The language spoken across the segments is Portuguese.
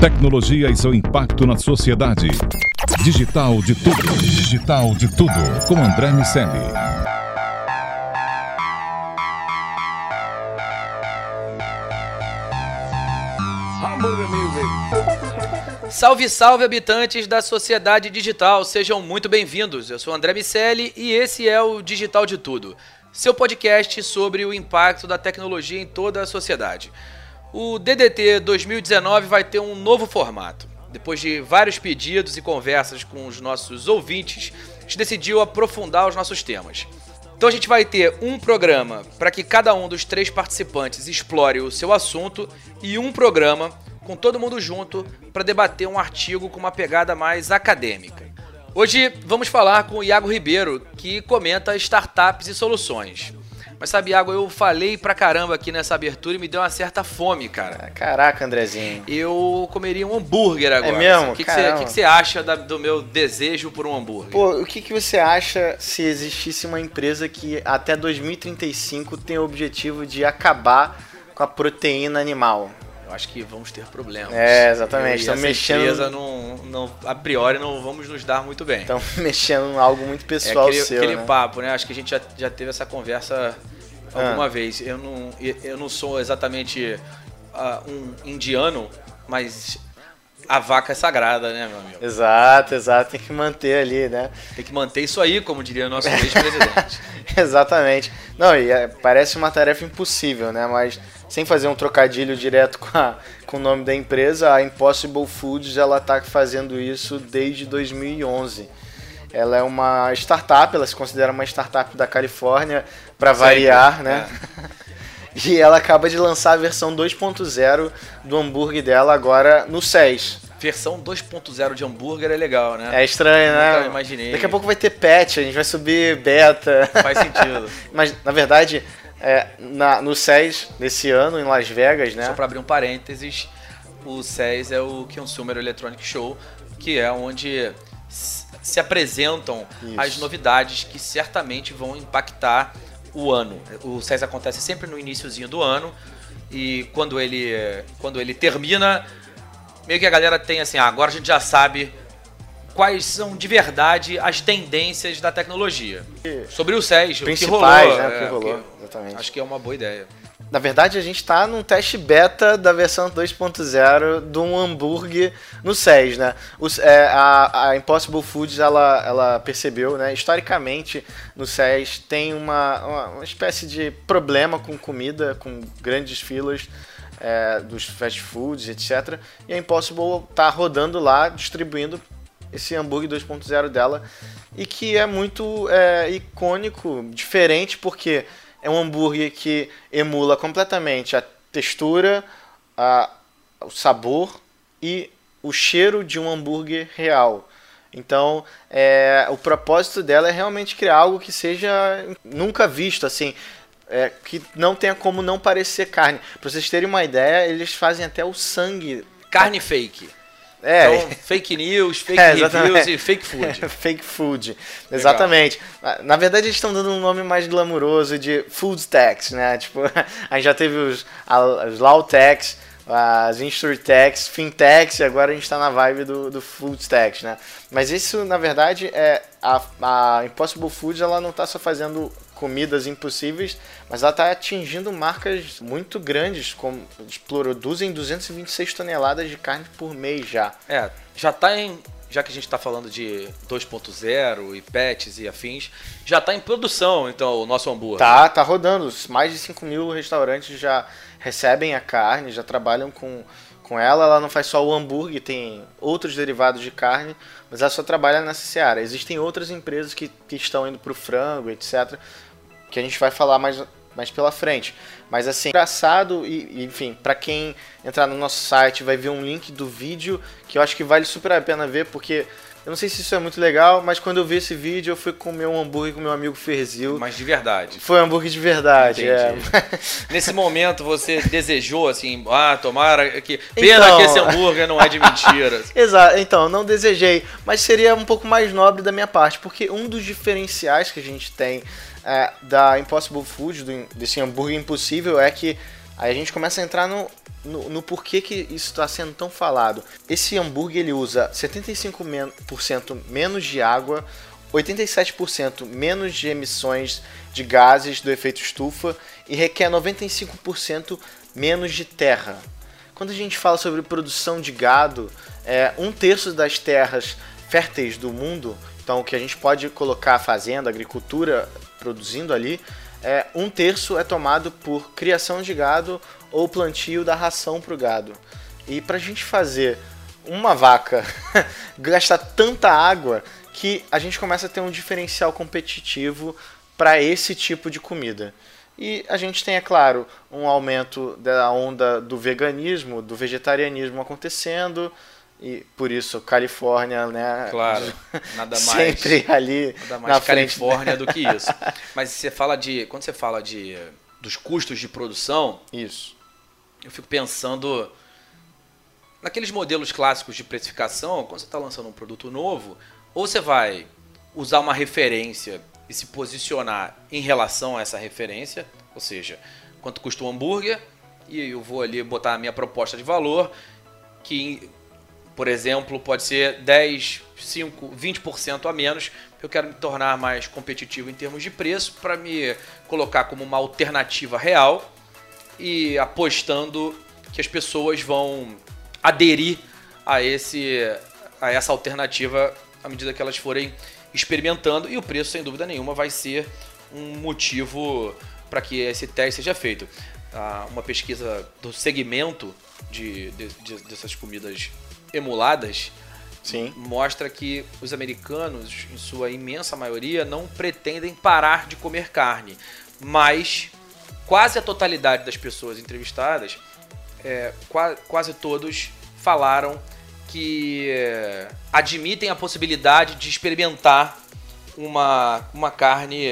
Tecnologia e seu impacto na sociedade. Digital de tudo. Digital de tudo. Com André Miceli. Salve, salve, habitantes da sociedade digital, sejam muito bem-vindos. Eu sou André Miceli e esse é o Digital de Tudo, seu podcast sobre o impacto da tecnologia em toda a sociedade. O DDT 2019 vai ter um novo formato. Depois de vários pedidos e conversas com os nossos ouvintes, a gente decidiu aprofundar os nossos temas. Então a gente vai ter um programa para que cada um dos três participantes explore o seu assunto e um programa com todo mundo junto para debater um artigo com uma pegada mais acadêmica. Hoje vamos falar com o Iago Ribeiro, que comenta startups e soluções. Mas sabe, Iago, eu falei pra caramba aqui nessa abertura e me deu uma certa fome, cara. Caraca, Andrezinho. Eu comeria um hambúrguer agora. É mesmo? O que, que, você, que, que você acha da- do meu desejo por um hambúrguer? Pô, o que, que você acha se existisse uma empresa que até 2035 tem o objetivo de acabar com a proteína animal? Eu acho que vamos ter problemas. É, exatamente. Estão mexendo- não, não, a priori não vamos nos dar muito bem. Estão mexendo em algo muito É pessoal aquele, seu, aquele né? papo, né? Acho que a gente já, já teve essa conversa Ah. alguma vez. Eu não, eu não sou exatamente ah, um indiano, mas a vaca é sagrada, né, meu amigo? Exato, exato. Tem que manter ali, né? Tem que manter isso aí, como diria o nosso ex-presidente. Exatamente. Não, e é, parece uma tarefa impossível, né? Mas sem fazer um trocadilho direto com, a- com o nome da empresa, a Impossible Foods ela está fazendo isso desde 2011. Ela é uma startup, ela se considera uma startup da Califórnia, para variar, né? é. E ela acaba de lançar a versão 2.0 do hambúrguer dela agora no SES. Versão 2.0 de hambúrguer é legal, né? É estranho, Nunca né? imaginei. Daqui a pouco vai ter patch, a gente vai subir beta. Faz sentido. Mas, na verdade, é, na- no SES desse ano, em Las Vegas, né? Só para abrir um parênteses, o SES é o Consumer Electronic Show, que é onde se apresentam Isso. as novidades que certamente vão impactar o ano. O SES acontece sempre no iníciozinho do ano e quando ele, quando ele termina, meio que a galera tem assim, ah, agora a gente já sabe quais são de verdade as tendências da tecnologia. Sobre o SES, o que Principais, rolou. né? O é, que o rolou, que- exatamente. Acho que é uma boa ideia. Na verdade, a gente tá num teste beta da versão 2.0 de um hambúrguer no SES, né? Os- é, a, a Impossible Foods, ela, ela percebeu, né? Historicamente, no SES tem uma, uma, uma espécie de problema com comida, com grandes filas é, dos fast foods, etc. E a Impossible tá rodando lá, distribuindo esse hambúrguer 2.0 dela e que é muito é, icônico, diferente porque é um hambúrguer que emula completamente a textura, a, o sabor e o cheiro de um hambúrguer real. Então, é, o propósito dela é realmente criar algo que seja nunca visto, assim, é, que não tenha como não parecer carne. Para vocês terem uma ideia, eles fazem até o sangue. Carne fake. É, Então, fake news, fake É, reviews e fake food. Fake food. Exatamente. Na- Na verdade, eles estão dando um nome mais glamuroso de food tax, né? Tipo, a gente já teve os, os law tax, as insurtax, fintechs, e agora a gente está na vibe do, do food tax, né? Mas isso, na verdade, é a, a Impossible Foods, ela não está só fazendo comidas impossíveis, mas ela está atingindo marcas muito grandes, como eles produzem 226 toneladas de carne por mês já. É, já tá em. Já que a gente tá falando de 2.0 e pets e afins, já tá em produção, então, o nosso hambúrguer. Tá, tá rodando. Mais de 5 mil restaurantes já recebem a carne, já trabalham com, com ela. Ela não faz só o hambúrguer, tem outros derivados de carne, mas ela só trabalha nessa seara. Existem outras empresas que, que estão indo pro frango, etc. Que a gente vai falar mais, mais pela frente. Mas assim, engraçado e, enfim, para quem entrar no nosso site vai ver um link do vídeo que eu acho que vale super a pena ver porque eu não sei se isso é muito legal, mas quando eu vi esse vídeo eu fui comer um hambúrguer com meu amigo Ferzil. Mas de verdade. Foi um hambúrguer de verdade, é. Nesse momento você desejou assim, ah, tomara que pena então... que esse hambúrguer não é de mentira. Exato. Então, não desejei, mas seria um pouco mais nobre da minha parte, porque um dos diferenciais que a gente tem é, da Impossible Food, do, desse hambúrguer impossível, é que aí a gente começa a entrar no, no, no porquê que isso está sendo tão falado. Esse hambúrguer ele usa 75% menos de água, 87% menos de emissões de gases do efeito estufa e requer 95% menos de terra. Quando a gente fala sobre produção de gado, é, um terço das terras férteis do mundo, então o que a gente pode colocar fazenda, agricultura produzindo ali, é, um terço é tomado por criação de gado ou plantio da ração para o gado. E para a gente fazer uma vaca gastar tanta água que a gente começa a ter um diferencial competitivo para esse tipo de comida. E a gente tem, é claro, um aumento da onda do veganismo, do vegetarianismo acontecendo, e por isso Califórnia, né? Claro, nada mais. Sempre ali nada mais na Califórnia do que isso. Mas você fala de, quando você fala de dos custos de produção, isso. Eu fico pensando naqueles modelos clássicos de precificação, quando você está lançando um produto novo, ou você vai usar uma referência e se posicionar em relação a essa referência, ou seja, quanto custa um hambúrguer, e eu vou ali botar a minha proposta de valor, que por exemplo, pode ser 10, 5, 20% a menos. Eu quero me tornar mais competitivo em termos de preço para me colocar como uma alternativa real e apostando que as pessoas vão aderir a esse a essa alternativa à medida que elas forem experimentando e o preço sem dúvida nenhuma vai ser um motivo para que esse teste seja feito. Ah, uma pesquisa do segmento de, de, de, dessas comidas emuladas Sim. mostra que os americanos, em sua imensa maioria, não pretendem parar de comer carne, mas quase a totalidade das pessoas entrevistadas, é, quase todos falaram que é, admitem a possibilidade de experimentar uma, uma carne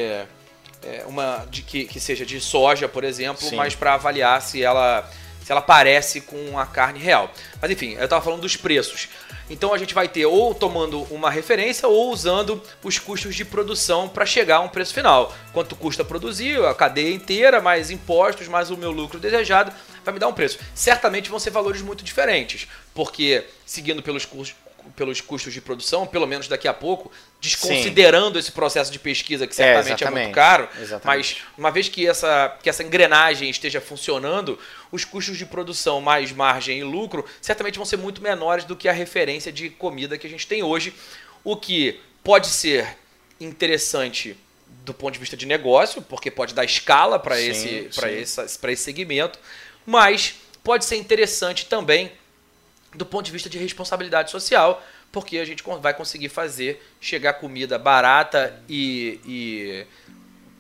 é, uma de, que, que seja de soja, por exemplo, Sim. mas para avaliar se ela se ela parece com a carne real. Mas enfim, eu estava falando dos preços. Então a gente vai ter ou tomando uma referência ou usando os custos de produção para chegar a um preço final. Quanto custa produzir, a cadeia inteira, mais impostos, mais o meu lucro desejado, vai me dar um preço. Certamente vão ser valores muito diferentes, porque seguindo pelos custos pelos custos de produção, pelo menos daqui a pouco, desconsiderando Sim. esse processo de pesquisa que certamente é, é muito caro, exatamente. mas uma vez que essa, que essa engrenagem esteja funcionando, os custos de produção mais margem e lucro certamente vão ser muito menores do que a referência de comida que a gente tem hoje, o que pode ser interessante do ponto de vista de negócio, porque pode dar escala para esse, esse, esse segmento, mas pode ser interessante também do ponto de vista de responsabilidade social, porque a gente vai conseguir fazer chegar comida barata e, e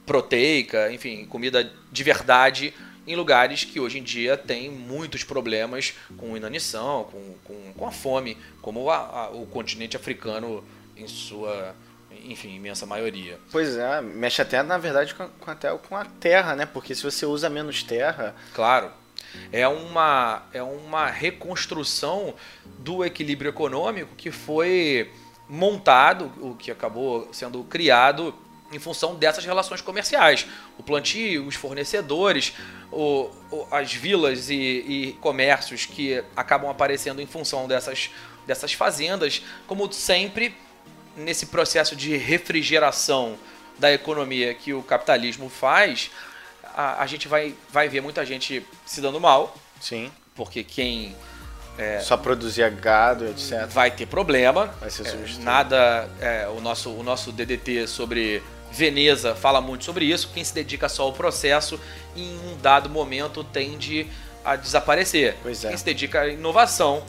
proteica, enfim, comida de verdade em lugares que hoje em dia tem muitos problemas com inanição, com, com, com a fome, como a, a, o continente africano em sua enfim, imensa maioria. Pois é, mexe até, na verdade, com, com, até com a terra, né? Porque se você usa menos terra. Claro. É uma, é uma reconstrução do equilíbrio econômico que foi montado, o que acabou sendo criado em função dessas relações comerciais. O plantio, os fornecedores, o, o, as vilas e, e, comércios que acabam aparecendo em função dessas, dessas fazendas, como sempre nesse processo de refrigeração da economia que o capitalismo faz, a, a gente vai, vai ver muita gente se dando mal. Sim. Porque quem. É, Só produzia gado, etc. Vai ter problema. Vai ser é, Nada. É, o, nosso, o nosso DDT sobre Veneza fala muito sobre isso. Quem se dedica só ao processo, em um dado momento, tende a desaparecer. Pois é. Quem se dedica à inovação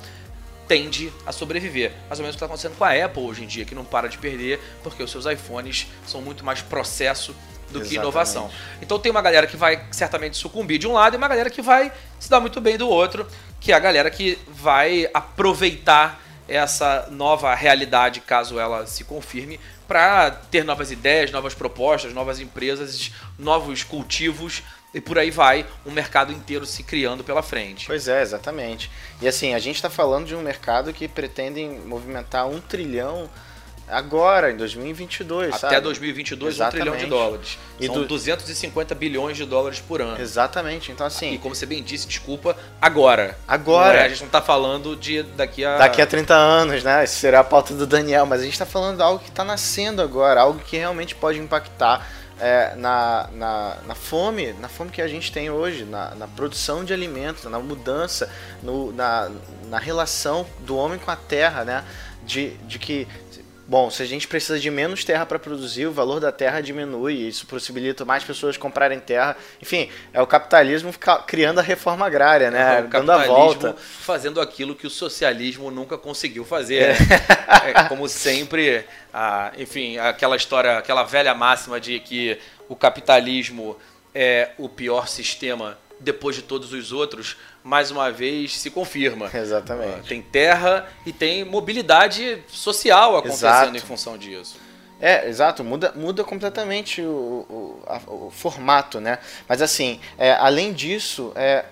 tende a sobreviver. Mais ou menos o que está acontecendo com a Apple hoje em dia, que não para de perder, porque os seus iPhones são muito mais processo do que inovação. Então tem uma galera que vai certamente sucumbir de um lado e uma galera que vai se dar muito bem do outro, que é a galera que vai aproveitar essa nova realidade, caso ela se confirme, para ter novas ideias, novas propostas, novas empresas, novos cultivos e por aí vai, um mercado inteiro se criando pela frente. Pois é, exatamente. E assim, a gente está falando de um mercado que pretende movimentar um trilhão agora, em 2022, Até sabe? 2022, Exatamente. um trilhão de dólares. E São do- 250 bilhões de dólares por ano. Exatamente. Então, assim, E como você bem disse, desculpa, agora. Agora. É, a gente não tá falando de daqui a. daqui a 30 anos, né? Isso será a pauta do Daniel, mas a gente está falando de algo que está nascendo agora, algo que realmente pode impactar é, na, na, na fome, na fome que a gente tem hoje, na, na produção de alimentos, na mudança, no, na, na relação do homem com a terra, né? De, de que Bom, se a gente precisa de menos terra para produzir, o valor da terra diminui, isso possibilita mais pessoas comprarem terra. Enfim, é o capitalismo criando a reforma agrária, né? É, o Dando a volta. fazendo aquilo que o socialismo nunca conseguiu fazer. né? É, como sempre, a- enfim, aquela história, aquela velha máxima de que o capitalismo é o pior sistema depois de todos os outros, mais uma vez se confirma. Exatamente. Tem terra e tem mobilidade social acontecendo Exato. em função disso. É, exato, muda, muda completamente o, o, a- o formato, né? Mas assim, é, além disso, é,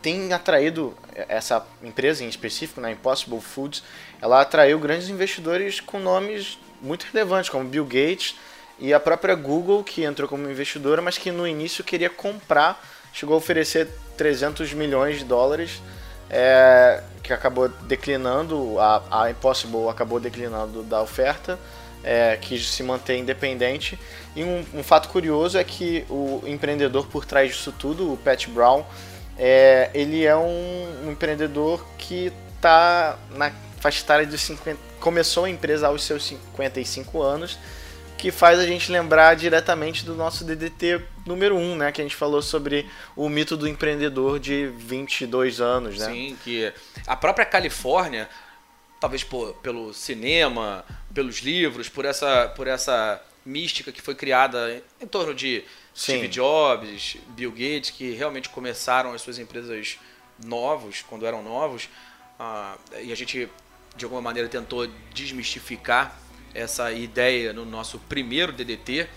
tem atraído essa empresa em específico, na Impossible Foods, ela atraiu grandes investidores com nomes muito relevantes, como Bill Gates e a própria Google, que entrou como investidora, mas que no início queria comprar, chegou a oferecer 300 milhões de dólares, é, que acabou declinando, a, a Impossible acabou declinando da oferta, é, quis se manter independente. E um, um fato curioso é que o empreendedor por trás disso tudo, o Pat Brown, é, ele é um, um empreendedor que está na faixa etária de 50, começou a empresa aos seus 55 anos, que faz a gente lembrar diretamente do nosso DDT número 1, né, que a gente falou sobre o mito do empreendedor de 22 anos, né? Sim, que a própria Califórnia, talvez por, pelo cinema, pelos livros, por essa, por essa mística que foi criada em, em torno de Sim. Steve Jobs, Bill Gates, que realmente começaram as suas empresas novos, quando eram novos, ah, e a gente de alguma maneira tentou desmistificar essa ideia no nosso primeiro DDT.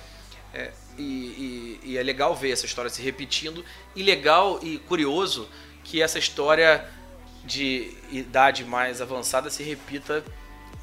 É, e, e- e é legal ver essa história se repetindo. E legal e curioso que essa história de idade mais avançada se repita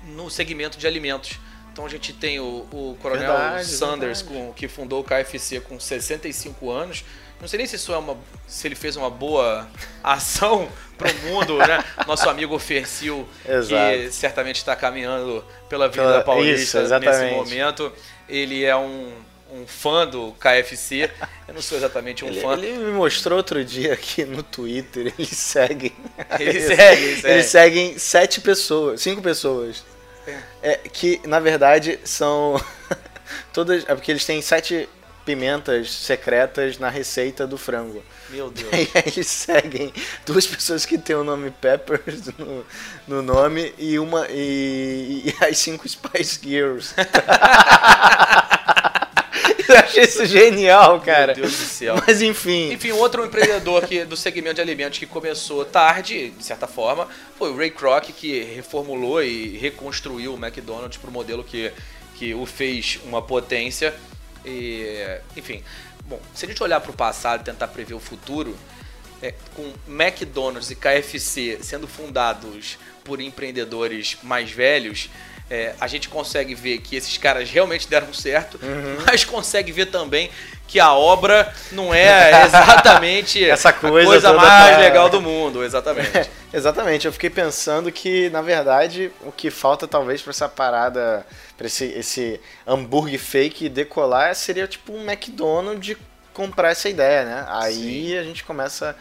no segmento de alimentos. Então a gente tem o, o Coronel Verdade, Sanders, verdade. com, que fundou o KFC com 65 anos. Não sei nem se isso é uma. se ele fez uma boa ação pro mundo, né? Nosso amigo Fercil, que certamente está caminhando pela Avenida Pela- Paulista isso, nesse momento. Ele é um, um fã do KFC. Eu não sou exatamente um Ele, fã. ele me mostrou outro dia aqui no Twitter, eles seguem. Ele segue, ele segue. Eles seguem sete pessoas, cinco pessoas. É, que na verdade são todas. É porque eles têm sete pimentas secretas na receita do frango. Meu Deus. E aí eles seguem duas pessoas que têm o nome Peppers no, no nome e uma e, e as cinco Spice Girls. Eu achei isso genial, cara. Deus do céu. Mas enfim, Enfim, outro empreendedor que, do segmento de alimentos que começou tarde, de certa forma, foi o Ray Kroc, que reformulou e reconstruiu o McDonald's para o modelo que, que o fez uma potência. E, enfim, bom, se a gente olhar para o passado e tentar prever o futuro, é, com McDonald's e KFC sendo fundados por empreendedores mais velhos, é, a gente consegue ver que esses caras realmente deram certo, Uhum. mas consegue ver também que a obra não é exatamente Essa a coisa coisa mais tá- legal do mundo, exatamente. Exatamente, eu fiquei pensando que, na verdade, o que falta talvez pra essa parada, pra esse, esse hambúrguer fake decolar, seria tipo um McDonald's comprar essa ideia, né? Aí a gente começa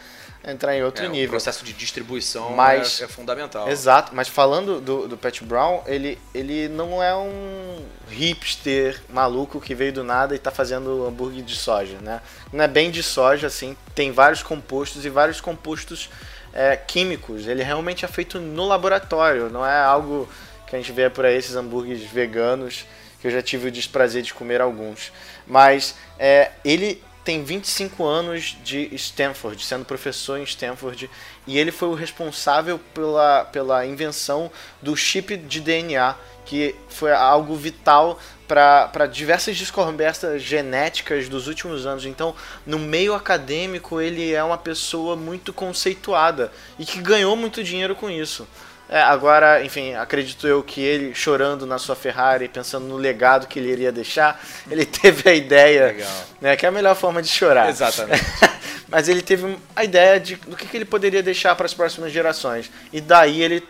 entrar em outro É, o nível. processo de distribuição Mas- é, é fundamental. Exato, mas falando do, do Pat Brown, ele, ele não é um hipster maluco que veio do nada e tá fazendo hambúrguer de soja, né? Não é bem de soja, assim, tem vários compostos e vários compostos é, químicos. Ele realmente é feito no laboratório, não é algo que a gente vê por aí, esses hambúrgueres veganos que eu já tive o desprazer de comer alguns. Mas é, ele tem 25 anos de Stanford, sendo professor em Stanford, e ele foi o responsável pela, pela invenção do chip de DNA, que foi algo vital para diversas descobertas genéticas dos últimos anos. Então, no meio acadêmico, ele é uma pessoa muito conceituada e que ganhou muito dinheiro com isso. É, agora, enfim, acredito eu que ele chorando na sua Ferrari, pensando no legado que ele iria deixar, ele teve a ideia, né, que é a melhor forma de chorar. Exatamente. Mas ele teve a ideia de, do que, que ele poderia deixar para as próximas gerações. E daí ele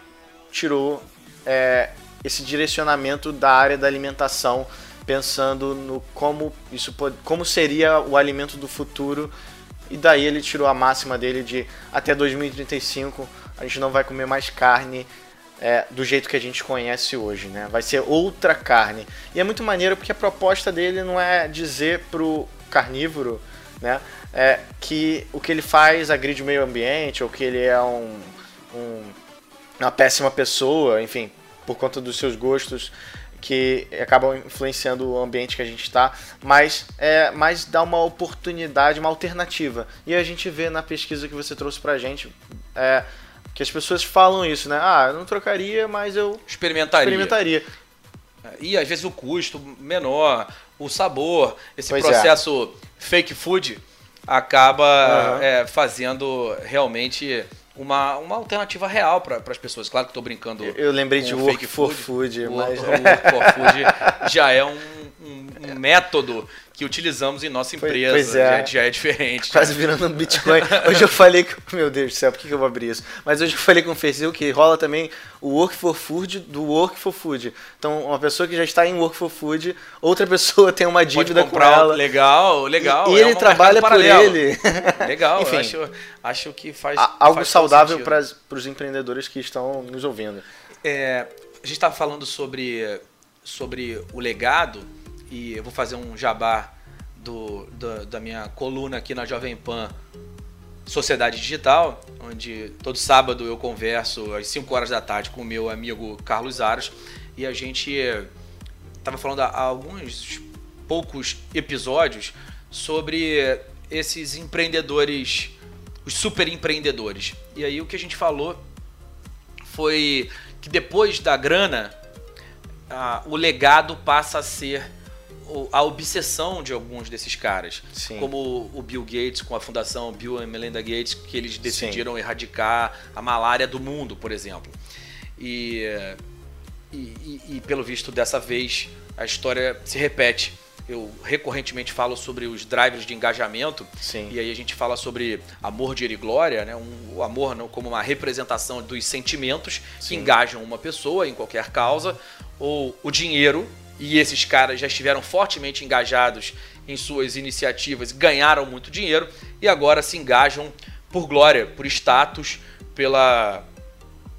tirou é, esse direcionamento da área da alimentação, pensando no como isso pode, como seria o alimento do futuro. E daí ele tirou a máxima dele de até 2035 a gente não vai comer mais carne é, do jeito que a gente conhece hoje, né? Vai ser outra carne. E é muito maneiro porque a proposta dele não é dizer pro carnívoro, né, é, que o que ele faz agride o meio ambiente ou que ele é um, um, uma péssima pessoa, enfim, por conta dos seus gostos que acabam influenciando o ambiente que a gente está, mas é, mas dá uma oportunidade, uma alternativa. E a gente vê na pesquisa que você trouxe pra gente, é, que as pessoas falam isso, né? Ah, eu não trocaria, mas eu experimentaria. experimentaria. E às vezes o custo menor, o sabor, esse pois é. processo é. fake food acaba uhum. é, fazendo realmente uma, uma alternativa real para as pessoas. Claro que estou brincando. Eu, eu lembrei de Work for Food, o, mas... o Work for Food já é um, um, um método que utilizamos em nossa empresa. Pois é. Já, já é diferente. Quase virando um Bitcoin. Hoje eu falei com. Meu Deus do céu, por que, eu vou abrir isso? Mas hoje eu falei com o Facebook que rola também o Work for Food do Work for Food. Então, uma pessoa que já está em Work for Food, outra pessoa tem uma dívida com ela. Legal, legal. E, e é ele trabalha por ele. Legal, Enfim, acho, acho que faz. Algo faz saudável para os empreendedores que estão nos ouvindo. É, a gente estava falando sobre, sobre o legado e eu vou fazer um jabá do, do, da minha coluna aqui na Jovem Pan Sociedade Digital, onde todo sábado eu converso às 5 horas da tarde com o meu amigo Carlos Aros e a gente estava falando há alguns poucos episódios sobre esses empreendedores, os super empreendedores. E aí o que a gente falou foi que depois da grana, o legado passa a ser a obsessão de alguns desses caras. Sim. Como o Bill Gates com a fundação Bill e Melinda Gates, que eles decidiram Sim. erradicar a malária do mundo, por exemplo. E, e, e, pelo visto, dessa vez a história se repete. Eu recorrentemente falo sobre os drivers de engajamento, Sim. e aí a gente fala sobre amor, dinheiro e glória, né? Um, o amor não, como uma representação dos sentimentos que engajam uma pessoa em qualquer causa, ou o dinheiro, e esses caras já estiveram fortemente engajados em suas iniciativas, ganharam muito dinheiro e agora se engajam por glória, por status, pela,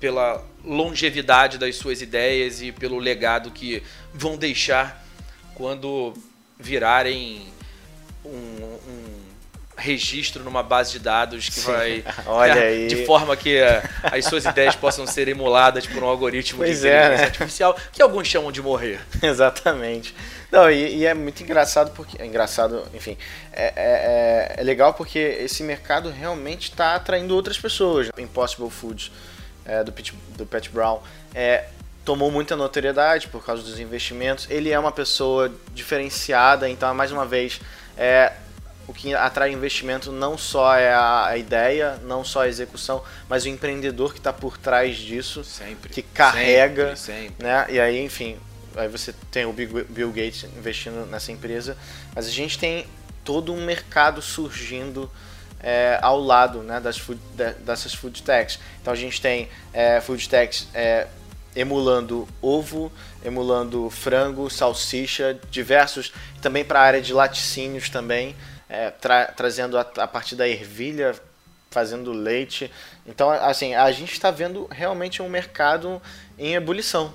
pela longevidade das suas ideias e pelo legado que vão deixar quando virarem um, um registro numa base de dados que Sim. vai. Olha aí. De forma que uh, as suas ideias possam ser emuladas por um algoritmo pois de é, inteligência né? artificial, que alguns chamam de morrer. Exatamente. Não, e, e, é muito engraçado porque. É engraçado, enfim. É, é, é, é legal porque esse mercado realmente está atraindo outras pessoas. Impossible Foods, é, do, Pete, do Pat Brown. É, tomou muita notoriedade por causa dos investimentos. Ele é uma pessoa diferenciada, então, mais uma vez, é, o que atrai investimento não só é a, ideia, não só a execução, mas o empreendedor que está por trás disso, sempre, que carrega, sempre, sempre. né? E aí, enfim, aí você tem o Bill Gates investindo nessa empresa, mas a gente tem todo um mercado surgindo é, ao lado né, das food, dessas food techs. Então a gente tem é, food techs é, emulando ovo, emulando frango, salsicha, diversos, também para a área de laticínios também é, tra trazendo a, a partir da ervilha, fazendo leite. Então, assim, a gente está vendo realmente um mercado em ebulição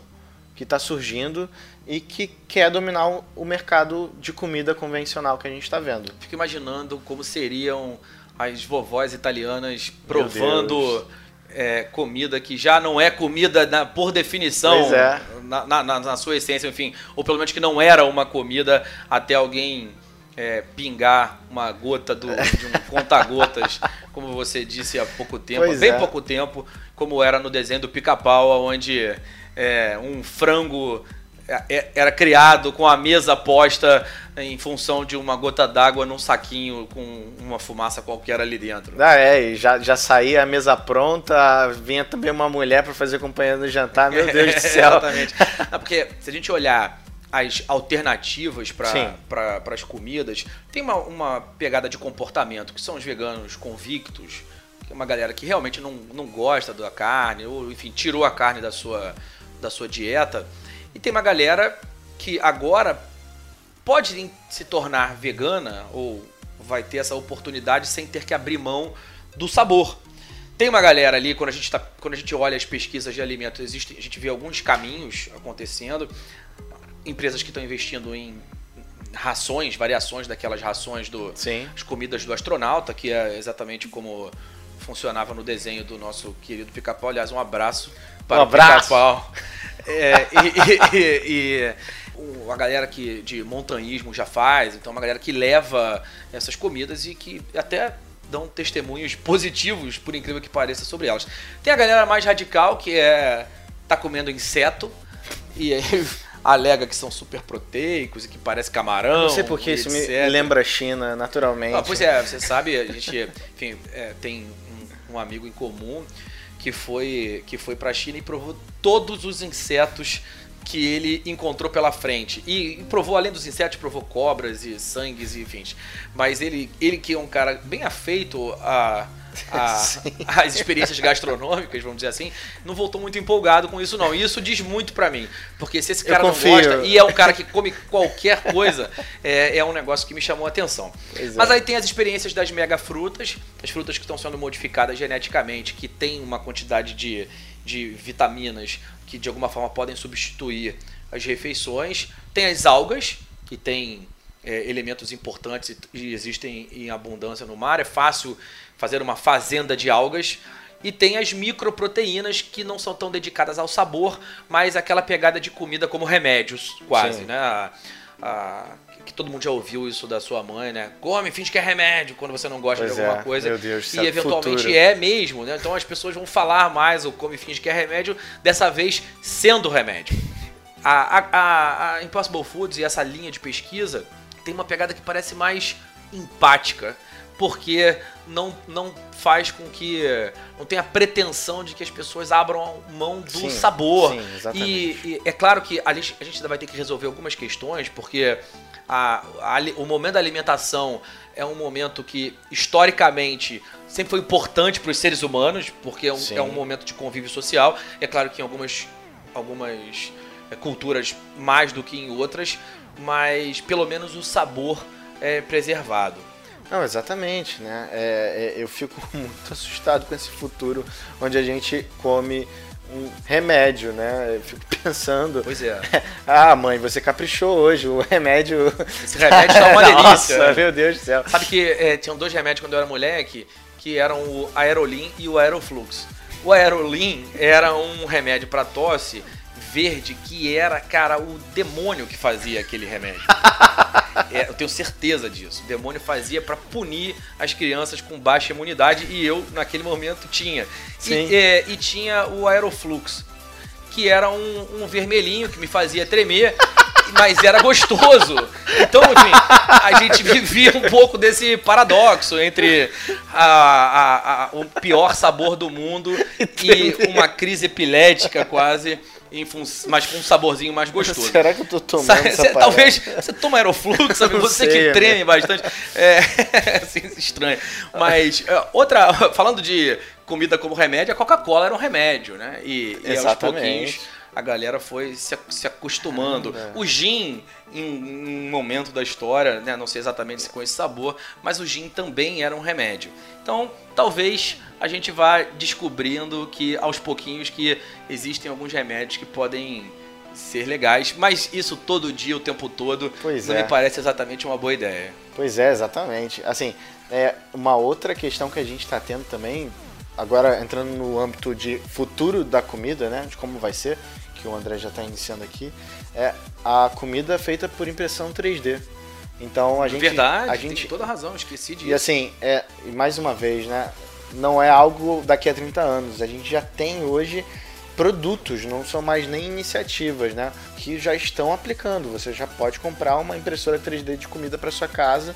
que está surgindo e que quer dominar o mercado de comida convencional que a gente está vendo. Fico imaginando como seriam as vovós italianas provando é, comida que já não é comida na, por definição é. na, na, na sua essência, enfim, ou pelo menos que não era uma comida até alguém é, pingar uma gota do, de um conta-gotas, como você disse há pouco tempo, Pois bem é. pouco tempo, como era no desenho do Pica-Pau, onde é, um frango é- era criado com a mesa posta em função de uma gota d'água num saquinho com uma fumaça qualquer ali dentro. Ah, é, e já, já saía a mesa pronta, vinha também uma mulher pra fazer companhia no jantar, meu Deus do céu. Exatamente. Não, porque se a gente olhar as alternativas para as comidas, tem uma, uma pegada de comportamento, que são os veganos convictos, que é uma galera que realmente não, não gosta da carne, ou enfim, tirou a carne da sua, da sua dieta. E tem uma galera que agora pode se tornar vegana ou vai ter essa oportunidade sem ter que abrir mão do sabor. Tem uma galera ali, quando a gente, tá, quando a gente olha as pesquisas de alimentos, existe, a gente vê alguns caminhos acontecendo. Empresas que estão investindo em rações, variações daquelas rações do, Sim. as comidas do astronauta, que é exatamente como funcionava no desenho do nosso querido Pica-Pau. Aliás, um abraço para Um abraço. Pica-Pau. É, e, e- e o- a galera que de montanhismo já faz, então uma galera que leva essas comidas e que até dão testemunhos positivos, por incrível que pareça, sobre elas. Tem a galera mais radical que é tá comendo inseto e aí alega que são super proteicos e que parece camarão. Não sei porque isso me etc. lembra a China, naturalmente. Ah, pois é, você sabe, a gente enfim, é, tem um, um amigo em comum que foi, que foi pra China e provou todos os insetos que ele encontrou pela frente. E, e provou, além dos insetos, provou cobras e sangues e enfim. Mas ele, ele que é um cara bem afeito a. a- as experiências gastronômicas, vamos dizer assim, não voltou muito empolgado com isso não. E isso diz muito pra mim, porque se esse cara não gosta e é um cara que come qualquer coisa, é, é um negócio que me chamou a atenção. Pois é. Mas aí tem as experiências das mega frutas, as frutas que estão sendo modificadas geneticamente, que tem uma quantidade de, de vitaminas que de alguma forma podem substituir as refeições. Tem as algas, que tem é, elementos importantes e existem em abundância no mar. É fácil fazer uma fazenda de algas. E tem as microproteínas que não são tão dedicadas ao sabor, mas aquela pegada de comida como remédios, quase, Sim. né? A- a- que todo mundo já ouviu isso da sua mãe, né? Come, finge que é remédio quando você não gosta Pois de alguma é, coisa. meu Deus e eventualmente futuro. é mesmo, né? Então as pessoas vão falar mais o come, finge que é remédio, dessa vez sendo remédio. A, a, a- a Impossible Foods e essa linha de pesquisa tem uma pegada que parece mais empática, porque não, não faz com que. não tem a pretensão de que as pessoas abram mão do Sim, sabor. sim, exatamente. E, e é claro que a gente, a gente ainda vai ter que resolver algumas questões, porque a- a o momento da alimentação é um momento que, historicamente, sempre foi importante para os seres humanos, porque é um, é um momento de convívio social. É claro que em algumas, algumas é, culturas mais do que em outras, mas pelo menos o sabor é preservado. Não, exatamente, né? É, é, eu fico muito assustado com esse futuro onde a gente come um remédio, né? Eu fico pensando. Pois é. Ah, mãe, você caprichou hoje, o remédio. Esse remédio tá uma delícia. Nossa, né? meu Deus do céu. Sabe que é, tinham dois remédios quando eu era moleque, que eram o Aerolin e o Aeroflux. O Aerolin era um remédio para tosse verde que era, cara, o demônio que fazia aquele remédio. É, eu tenho certeza disso. O demônio fazia para punir as crianças com baixa imunidade e eu, naquele momento, tinha. Sim. E, é, e tinha o Aeroflux, que era um, um vermelhinho que me fazia tremer. Mas era gostoso. Então, enfim, a gente vivia um pouco desse paradoxo entre a- a- a- o pior sabor do mundo e uma crise epilética quase, em fun- mas com um saborzinho mais gostoso. Será que eu tô tomando Sabe, essa você- talvez você toma aeroflux, sabe? Você sei, que treme amigo. bastante. É, assim, estranho. Mas é, outra, falando de comida como remédio, a Coca-Cola era um remédio, né? E, e aos pouquinhos a galera foi se, se acostumando. Caramba. O gin, em um momento da história, né, não sei exatamente se com esse sabor, mas o gin também era um remédio. Então, talvez a gente vá descobrindo que aos pouquinhos que existem alguns remédios que podem ser legais, mas isso todo dia, o tempo todo, Pois não é. me parece exatamente uma boa ideia. Pois é, exatamente. Assim, é uma outra questão que a gente está tendo também agora entrando no âmbito de futuro da comida, né? De como vai ser, que o André já está iniciando aqui, é a comida feita por impressão 3D. Então a gente. Verdade, a tem gente, toda razão, esqueci disso. E assim, é, mais uma vez, né? Não é algo daqui a 30 anos. A gente já tem hoje produtos, não são mais nem iniciativas, né? Que já estão aplicando. Você já pode comprar uma impressora 3D de comida para sua casa.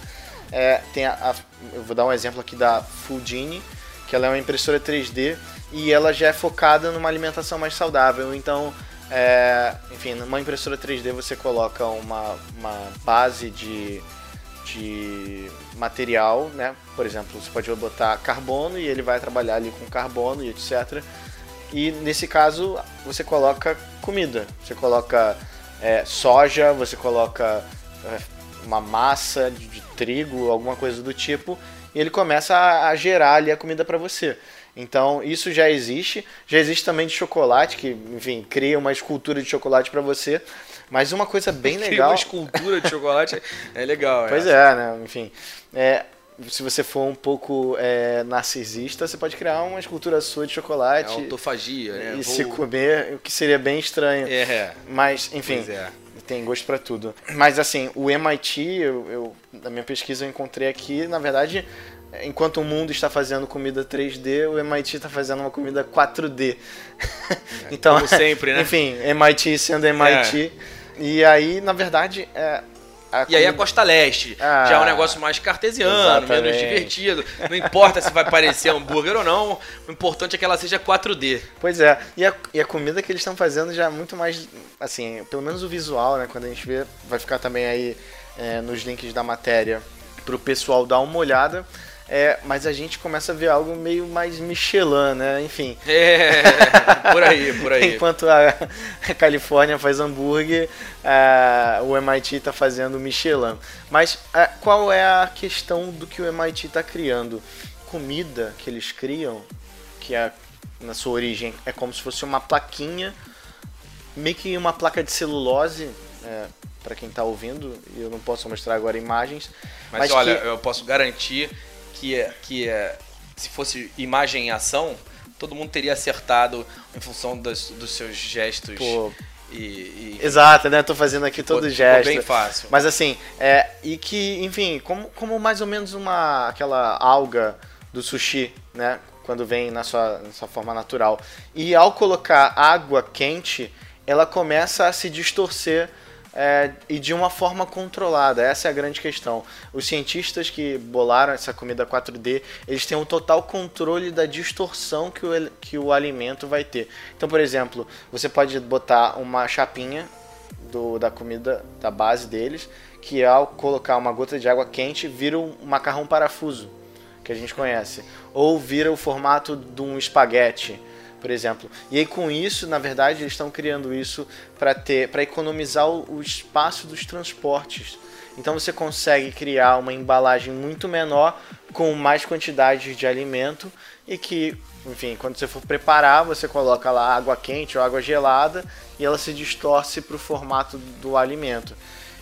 É, tem a, a- eu vou dar um exemplo aqui da Foodini, que ela é uma impressora 3D e ela já é focada numa alimentação mais saudável. Então, é, enfim, numa impressora 3D você coloca uma, uma base de, de material, né? Por exemplo, você pode botar carbono e ele vai trabalhar ali com carbono e etc. E nesse caso você coloca comida, você coloca é, soja, você coloca é, uma massa de, de trigo, alguma coisa do tipo, e ele começa a, a gerar ali a comida para você. Então isso já existe, já existe também de chocolate que, enfim, cria uma escultura de chocolate para você. Mas uma coisa bem Cria legal. uma escultura de chocolate é legal. Pois é, né? Enfim. É, se você for um pouco é, narcisista, você pode criar uma escultura sua de É chocolate autofagia, né? e Vou- se comer, o que seria bem estranho. É, Mas, enfim, é. tem gosto pra tudo. Mas assim, o MIT, eu, eu- na minha pesquisa eu encontrei aqui, na verdade, enquanto o mundo está fazendo comida 3D, o MIT está fazendo uma comida 4D. então, como sempre, né? Enfim, MIT sendo MIT. E aí, na verdade, é, a E aí a Costa Leste Ah, já é um negócio mais cartesiano, menos exatamente. divertido. Não importa se vai parecer hambúrguer ou não, o importante é que ela seja 4D. Pois é, e a, e a comida que eles estão fazendo já é muito mais, assim, pelo menos o visual, né? Quando a gente vê, vai ficar também aí é, nos links da matéria pro pessoal dar uma olhada. É, mas a gente começa a ver algo meio mais Michelin, né? Enfim. É, por aí, por aí. Enquanto a, a Califórnia faz hambúrguer, a- o MIT está fazendo Michelin. Mas a, qual é a questão do que o MIT está criando? Comida que eles criam, que é, na sua origem é como se fosse uma plaquinha, meio que uma placa de celulose, é, para quem está ouvindo, e eu não posso mostrar agora imagens. Mas, olha, que- eu posso garantir que, é, que é, se fosse imagem em ação, todo mundo teria acertado em função das- dos seus gestos. Pô. e, e- Exato, né? Tô fazendo aqui todo ficou gesto. bem fácil. Mas assim, é, e que, enfim, como, como mais ou menos uma aquela alga do sushi, né? Quando vem na sua, na sua forma natural. E ao colocar água quente, ela começa a se distorcer é, e de uma forma controlada. Essa é a grande questão. Os cientistas que bolaram essa comida 4D, eles têm um total controle da distorção que o, que o alimento vai ter. Então, por exemplo, você pode botar uma chapinha do, da comida, da base deles, que ao colocar uma gota de água quente vira um macarrão parafuso, que a gente conhece. Ou vira o formato de um espaguete, por exemplo. E aí com isso, na verdade, eles estão criando isso para ter, para economizar o, o espaço dos transportes. Então você consegue criar uma embalagem muito menor com mais quantidade de alimento e que, enfim, quando você for preparar, você coloca lá água quente ou água gelada e ela se distorce para o formato do alimento.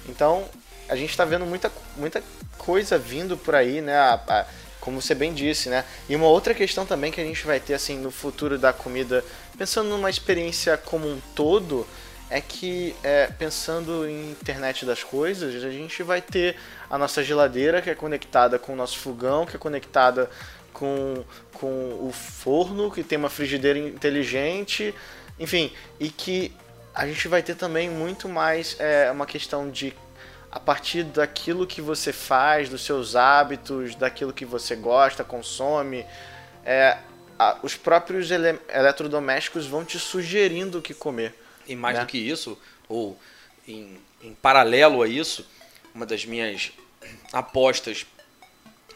Então a gente está vendo muita, muita coisa vindo por aí, né? A- a- como você bem disse, né? E uma outra questão também que a gente vai ter assim no futuro da comida, pensando numa experiência como um todo, é que é, pensando em internet das coisas, a gente vai ter a nossa geladeira que é conectada com o nosso fogão, que é conectada com, com o forno, que tem uma frigideira inteligente, enfim, e que a gente vai ter também muito mais é, uma questão de a partir daquilo que você faz, dos seus hábitos, daquilo que você gosta, consome, é, a- os próprios ele- eletrodomésticos vão te sugerindo o que comer. E mais né? do que isso, ou em, em paralelo a isso, uma das minhas apostas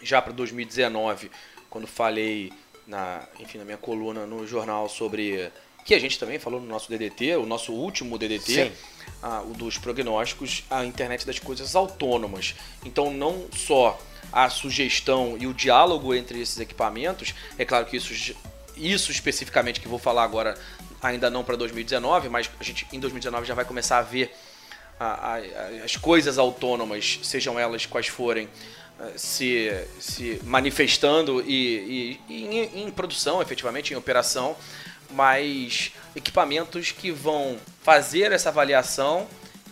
já para 2019, quando falei na, enfim, na minha coluna no jornal sobre que a gente também falou no nosso DDT, o nosso último DDT, Sim. O dos prognósticos, a internet das coisas autônomas. Então não só a sugestão e o diálogo entre esses equipamentos, é claro que isso, isso especificamente que vou falar agora ainda não para 2019, mas a gente em 2019 já vai começar a ver a, a, as coisas autônomas, sejam elas quais forem, se, se manifestando e, e, e em, em, produção, efetivamente, em operação, mas equipamentos que vão fazer essa avaliação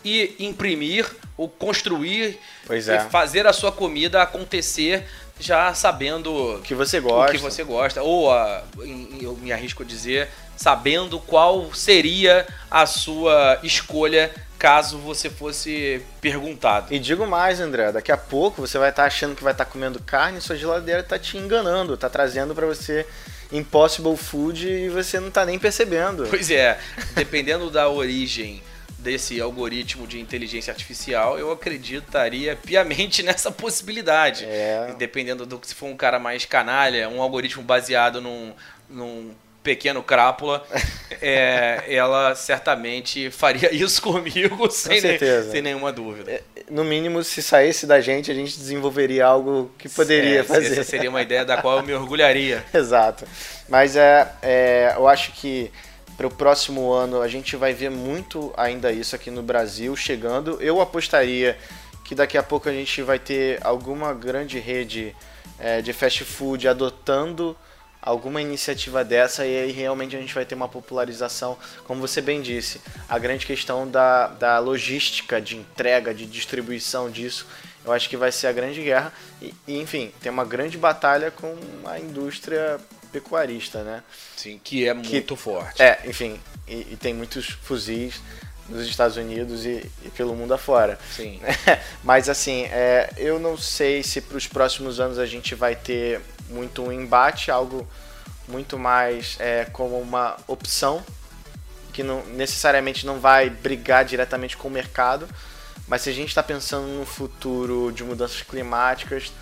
e imprimir ou construir é. fazer a sua comida acontecer já sabendo que você gosta. o que você gosta ou a, eu me arrisco a dizer sabendo qual seria a sua escolha caso você fosse perguntado. E digo mais, André, daqui a pouco você vai estar tá achando que vai estar tá comendo carne, sua geladeira está te enganando, está trazendo para você impossible food e você não está nem percebendo. Pois é, dependendo da origem desse algoritmo de inteligência artificial, eu acreditaria piamente nessa possibilidade. É. Dependendo do que se for um cara mais canalha, um algoritmo baseado num, num pequeno crápula, é, ela certamente faria isso comigo sem, Com. Nem, sem nenhuma dúvida. No mínimo, se saísse da gente, a gente desenvolveria algo que poderia é, fazer. Essa seria uma ideia da qual eu me orgulharia. Exato. Mas é, é, eu acho que para o próximo ano a gente vai ver muito ainda isso aqui no Brasil chegando. Eu apostaria que daqui a pouco a gente vai ter alguma grande rede é, de fast food adotando alguma iniciativa dessa e aí realmente a gente vai ter uma popularização, como você bem disse, a grande questão da, da logística de entrega, de distribuição disso, eu acho que vai ser a grande guerra e, e enfim, tem uma grande batalha com a indústria pecuarista, né? Sim, que é muito forte. É, enfim, e, e, tem muitos fuzis nos Estados Unidos e, e pelo mundo afora. Sim. Mas assim, é, eu não sei se para os próximos anos a gente vai ter muito um embate, algo muito mais é, como uma opção que não necessariamente não vai brigar diretamente com o mercado, mas se a gente está pensando no futuro de mudanças climáticas,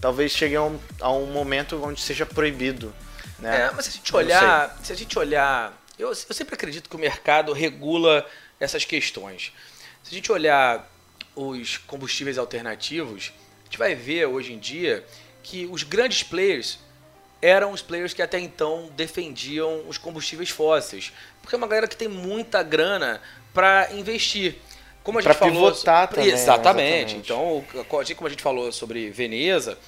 talvez chegue a um, a um momento onde seja proibido. Né? É, mas se a gente olhar, se a gente olhar, eu, eu sempre acredito que o mercado regula essas questões. Se a gente olhar os combustíveis alternativos, a gente vai ver hoje em dia que os grandes players eram os players que até então defendiam os combustíveis fósseis, porque é uma galera que tem muita grana para investir. Como a gente pra falou, pivotar também, exatamente. exatamente. Então, assim como a gente falou sobre Veneza,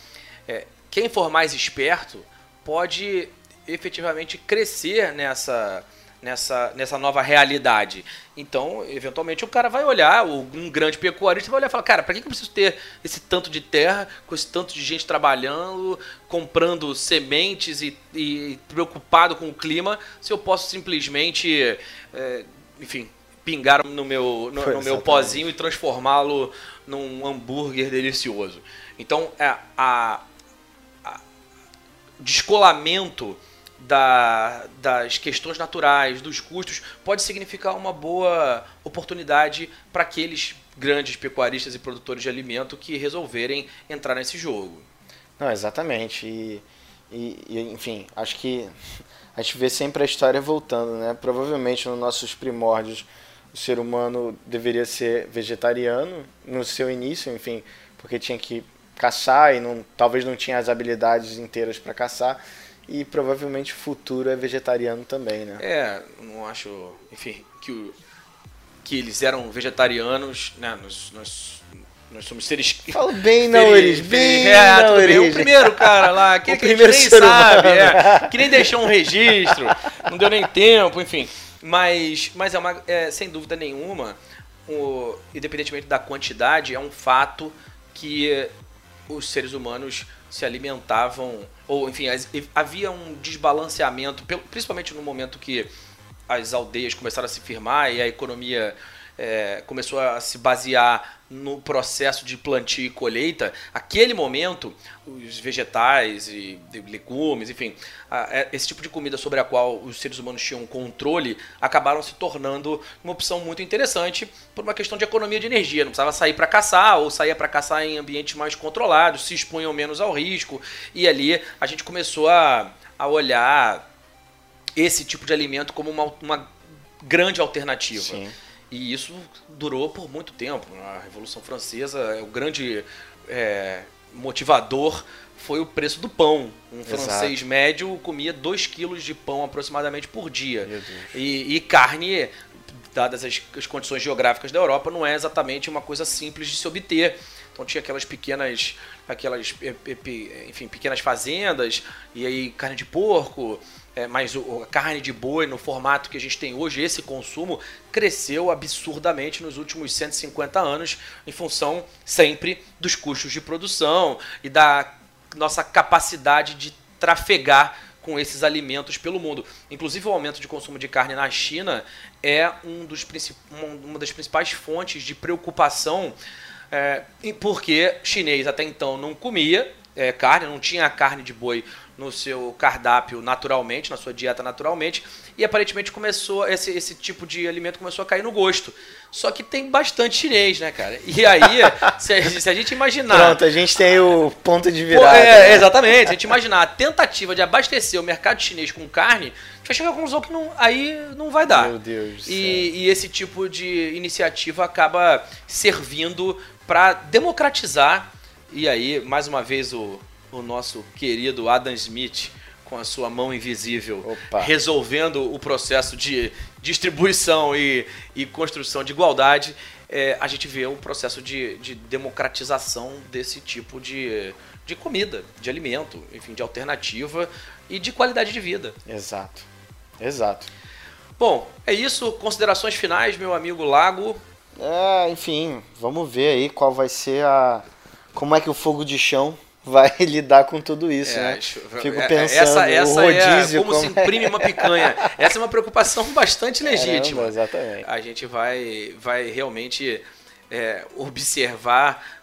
é, quem for mais esperto pode efetivamente crescer nessa nessa, nessa nova realidade. Então, eventualmente, o cara vai olhar, um grande pecuarista vai olhar e falar, cara, para que eu preciso ter esse tanto de terra, com esse tanto de gente trabalhando, comprando sementes e, e preocupado com o clima, se eu posso simplesmente, é, enfim, pingar no meu, no, no meu pozinho e transformá-lo num hambúrguer delicioso. Então, é, a, a descolamento da, das questões naturais, dos custos, pode significar uma boa oportunidade para aqueles grandes pecuaristas e produtores de alimento que resolverem entrar nesse jogo. Não, exatamente. E, e, enfim, acho que a gente vê sempre a história voltando, né? Provavelmente nos nossos primórdios o ser humano deveria ser vegetariano no seu início, enfim, porque tinha que caçar e não, talvez não tinha as habilidades inteiras para caçar e provavelmente o futuro é vegetariano também, né? É, não acho, enfim, que, o, que eles eram vegetarianos, né? Nós, nós, nós somos seres. Fala bem na origem, bem é, na origem. O primeiro cara lá, aquele que a gente nem sabe, é, que nem deixou um registro, não deu nem tempo, enfim. Mas, mas é, uma, é sem dúvida nenhuma, o, independentemente da quantidade, é um fato que os seres humanos se alimentavam, ou enfim, havia um desbalanceamento, principalmente no momento que as aldeias começaram a se firmar e a economia é, começou a se basear no processo de plantio e colheita, aquele momento, os vegetais e legumes, enfim, é, esse tipo de comida sobre a qual os seres humanos tinham controle, acabaram se tornando uma opção muito interessante por uma questão de economia de energia. Não precisava sair para caçar ou saía para caçar em ambientes mais controlados, se expunham menos ao risco, e ali a gente começou a, a olhar esse tipo de alimento como uma, uma grande alternativa. Sim. E isso durou por muito tempo. A Revolução Francesa, o grande é, motivador foi o preço do pão. Um Exato. francês médio comia 2 quilos de pão aproximadamente por dia. E, e, carne dadas as, as condições geográficas da Europa, não é exatamente uma coisa simples de se obter. Então tinha aquelas pequenas, aquelas, enfim, pequenas fazendas e aí carne de porco, é, mas o, a carne de boi no formato que a gente tem hoje, esse consumo cresceu absurdamente nos últimos 150 anos em função sempre dos custos de produção e da nossa capacidade de trafegar com esses alimentos pelo mundo. Inclusive, o aumento de consumo de carne na China é um dos uma das principais fontes de preocupação, é, porque chinês até então não comia é, carne, não tinha carne de boi no seu cardápio naturalmente, na sua dieta naturalmente, e aparentemente começou esse, esse tipo de alimento começou a cair no gosto. Só que tem bastante chinês, né, cara? E aí, se, a, se a gente imaginar. Pronto, a gente tem o ponto de virada. É, né? exatamente. Se a gente imaginar a tentativa de abastecer o mercado chinês com carne, a gente vai chegar à conclusão que não, aí não vai dar. Meu Deus. E, e esse tipo de iniciativa acaba servindo para democratizar. E aí, mais uma vez, o, o nosso querido Adam Smith com a sua mão invisível, Opa. resolvendo o processo de distribuição e, e construção de igualdade, é, a gente vê o processo de, de democratização desse tipo de, de comida, de alimento, enfim, de alternativa e de qualidade de vida. Exato. Exato. Bom, é isso. Considerações finais, meu amigo Lago. É, enfim, vamos ver aí qual vai ser a. Como é que o fogo de chão vai lidar com tudo isso, é, né? Fico é, pensando, essa, essa o rodízio... É como, como se imprime uma picanha. Essa é uma preocupação bastante legítima. Caramba, exatamente. A gente vai, vai realmente é, observar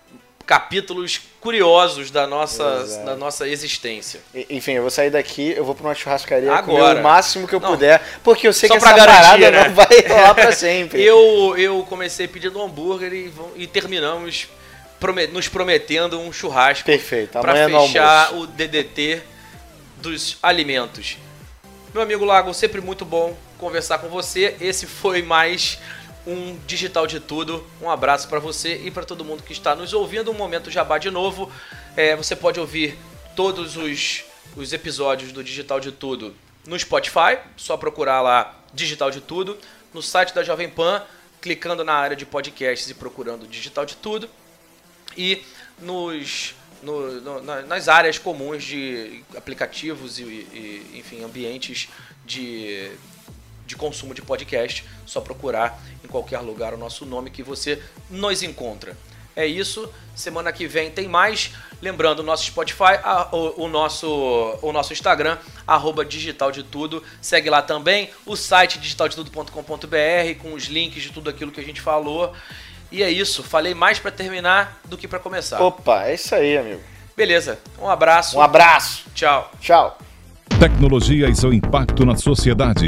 capítulos curiosos da nossa, da nossa existência. Enfim, eu vou sair daqui, eu vou para uma churrascaria Agora. comer o máximo que eu não, puder, porque eu sei que essa garantir, parada né? não vai rolar para sempre. eu, eu comecei pedindo um hambúrguer e, e terminamos nos prometendo um churrasco Perfeito, para fechar o DDT dos alimentos. Meu amigo Lago, sempre muito bom conversar com você. Esse foi mais um Digital de Tudo. Um abraço para você e para todo mundo que está nos ouvindo. Um momento jabá de novo. É, você pode ouvir todos os, os episódios do Digital de Tudo no Spotify. Só procurar lá Digital de Tudo. No site da Jovem Pan, clicando na área de podcasts e procurando Digital de Tudo e nos, no, no, nas áreas comuns de aplicativos e, e, enfim, ambientes de, de consumo de podcast. Só procurar em qualquer lugar o nosso nome que você nos encontra. É isso. Semana que vem tem mais. Lembrando, o nosso Spotify, a, o, o, nosso, o nosso Instagram, arroba digital de tudo. Segue lá também. O site digitaldetudo.com.br com os links de tudo aquilo que a gente falou. E é isso, falei mais para terminar do que para começar. Opa, é isso aí, amigo. Beleza, um abraço. Um abraço. Tchau. Tchau. Tecnologia e seu impacto na sociedade.